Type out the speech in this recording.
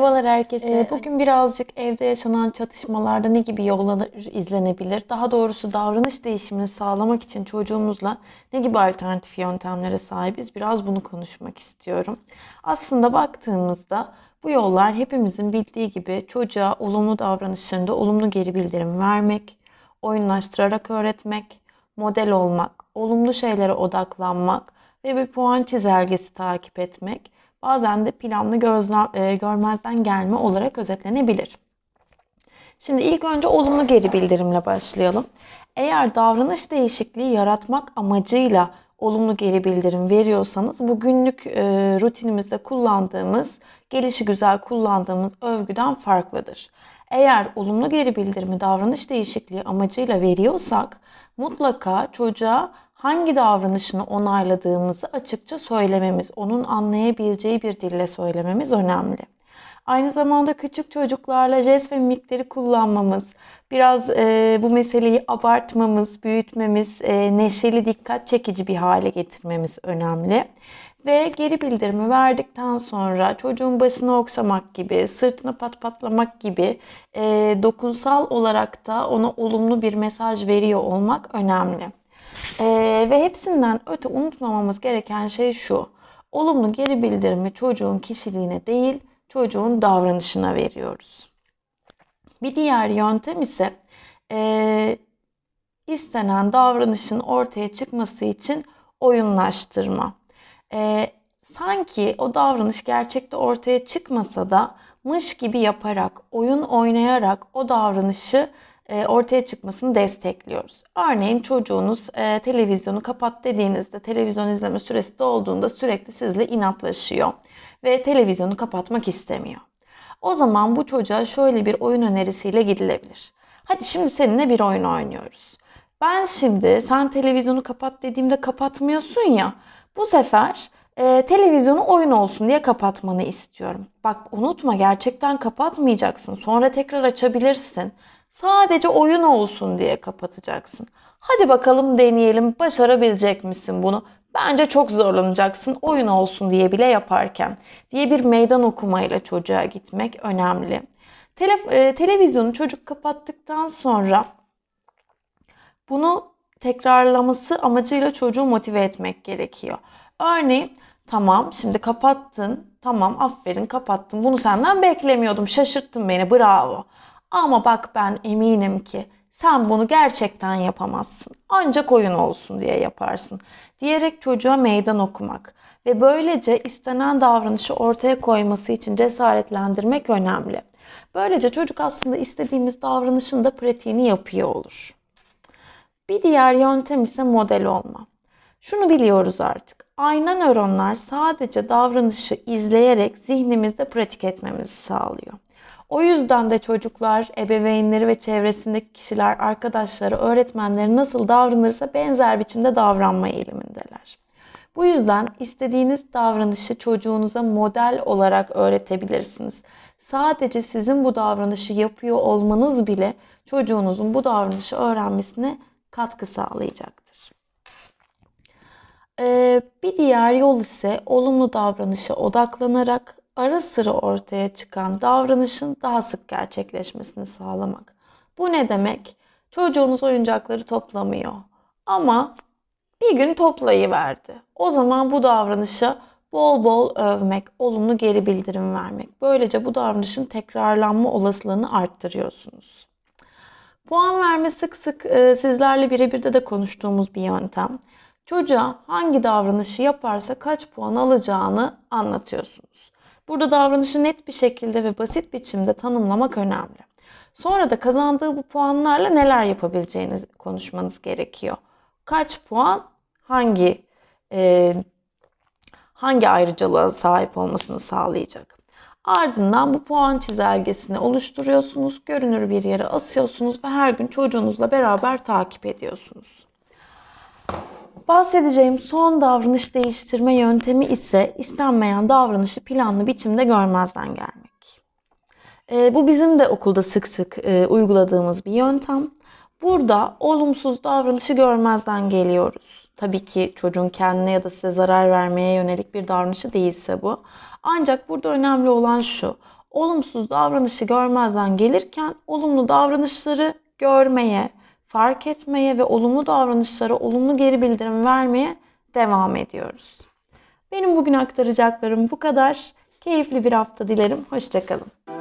Merhabalar herkese. Ee, Bugün birazcık evde yaşanan çatışmalarda ne gibi yollar izlenebilir? Daha doğrusu davranış değişimini sağlamak için çocuğumuzla ne gibi alternatif yöntemlere sahibiz? Biraz bunu konuşmak istiyorum. Aslında baktığımızda bu yollar hepimizin bildiği gibi çocuğa olumlu davranışlarında olumlu geri bildirim vermek, oyunlaştırarak öğretmek, model olmak, olumlu şeylere odaklanmak ve bir puan çizelgesi takip etmek bazen de planlı gözlem, e, görmezden gelme olarak özetlenebilir. Şimdi ilk önce olumlu geri bildirimle başlayalım. Eğer davranış değişikliği yaratmak amacıyla olumlu geri bildirim veriyorsanız bu günlük e, rutinimizde kullandığımız, gelişi güzel kullandığımız övgüden farklıdır. Eğer olumlu geri bildirimi davranış değişikliği amacıyla veriyorsak mutlaka çocuğa hangi davranışını onayladığımızı açıkça söylememiz, onun anlayabileceği bir dille söylememiz önemli. Aynı zamanda küçük çocuklarla jest ve mimikleri kullanmamız, biraz e, bu meseleyi abartmamız, büyütmemiz, e, neşeli, dikkat çekici bir hale getirmemiz önemli. Ve geri bildirimi verdikten sonra çocuğun başını okşamak gibi, sırtını pat patlamak gibi e, dokunsal olarak da ona olumlu bir mesaj veriyor olmak önemli. Ee, ve hepsinden öte unutmamamız gereken şey şu. Olumlu geri bildirimi çocuğun kişiliğine değil, çocuğun davranışına veriyoruz. Bir diğer yöntem ise e, istenen davranışın ortaya çıkması için oyunlaştırma. E, sanki o davranış gerçekte ortaya çıkmasa da mış gibi yaparak, oyun oynayarak o davranışı ortaya çıkmasını destekliyoruz. Örneğin çocuğunuz e, televizyonu kapat dediğinizde televizyon izleme süresi dolduğunda sürekli sizle inatlaşıyor ve televizyonu kapatmak istemiyor. O zaman bu çocuğa şöyle bir oyun önerisiyle gidilebilir. Hadi şimdi seninle bir oyun oynuyoruz. Ben şimdi sen televizyonu kapat dediğimde kapatmıyorsun ya. Bu sefer e, televizyonu oyun olsun diye kapatmanı istiyorum. Bak unutma gerçekten kapatmayacaksın. Sonra tekrar açabilirsin. Sadece oyun olsun diye kapatacaksın. Hadi bakalım deneyelim başarabilecek misin bunu? Bence çok zorlanacaksın oyun olsun diye bile yaparken diye bir meydan okumayla çocuğa gitmek önemli. Tele, e, televizyonu çocuk kapattıktan sonra bunu tekrarlaması amacıyla çocuğu motive etmek gerekiyor. Örneğin tamam şimdi kapattın tamam aferin kapattın bunu senden beklemiyordum şaşırttın beni bravo. Ama bak ben eminim ki sen bunu gerçekten yapamazsın. Ancak oyun olsun diye yaparsın. Diyerek çocuğa meydan okumak ve böylece istenen davranışı ortaya koyması için cesaretlendirmek önemli. Böylece çocuk aslında istediğimiz davranışın da pratiğini yapıyor olur. Bir diğer yöntem ise model olma. Şunu biliyoruz artık. Ayna nöronlar sadece davranışı izleyerek zihnimizde pratik etmemizi sağlıyor. O yüzden de çocuklar, ebeveynleri ve çevresindeki kişiler, arkadaşları, öğretmenleri nasıl davranırsa benzer biçimde davranma eğilimindeler. Bu yüzden istediğiniz davranışı çocuğunuza model olarak öğretebilirsiniz. Sadece sizin bu davranışı yapıyor olmanız bile çocuğunuzun bu davranışı öğrenmesine katkı sağlayacaktır. Ee, bir diğer yol ise olumlu davranışa odaklanarak ara sıra ortaya çıkan davranışın daha sık gerçekleşmesini sağlamak. Bu ne demek? Çocuğunuz oyuncakları toplamıyor ama bir gün toplayıverdi. O zaman bu davranışa bol bol övmek, olumlu geri bildirim vermek. Böylece bu davranışın tekrarlanma olasılığını arttırıyorsunuz. Puan verme sık sık e, sizlerle birebir de konuştuğumuz bir yöntem. Çocuğa hangi davranışı yaparsa kaç puan alacağını anlatıyorsunuz. Burada davranışı net bir şekilde ve basit biçimde tanımlamak önemli. Sonra da kazandığı bu puanlarla neler yapabileceğini konuşmanız gerekiyor. Kaç puan hangi e, hangi ayrıcalığa sahip olmasını sağlayacak. Ardından bu puan çizelgesini oluşturuyorsunuz. Görünür bir yere asıyorsunuz ve her gün çocuğunuzla beraber takip ediyorsunuz. Bahsedeceğim son davranış değiştirme yöntemi ise istenmeyen davranışı planlı biçimde görmezden gelmek. E, bu bizim de okulda sık sık e, uyguladığımız bir yöntem. Burada olumsuz davranışı görmezden geliyoruz. Tabii ki çocuğun kendine ya da size zarar vermeye yönelik bir davranışı değilse bu. Ancak burada önemli olan şu. olumsuz davranışı görmezden gelirken olumlu davranışları görmeye, fark etmeye ve olumlu davranışlara olumlu geri bildirim vermeye devam ediyoruz. Benim bugün aktaracaklarım bu kadar. Keyifli bir hafta dilerim. Hoşçakalın.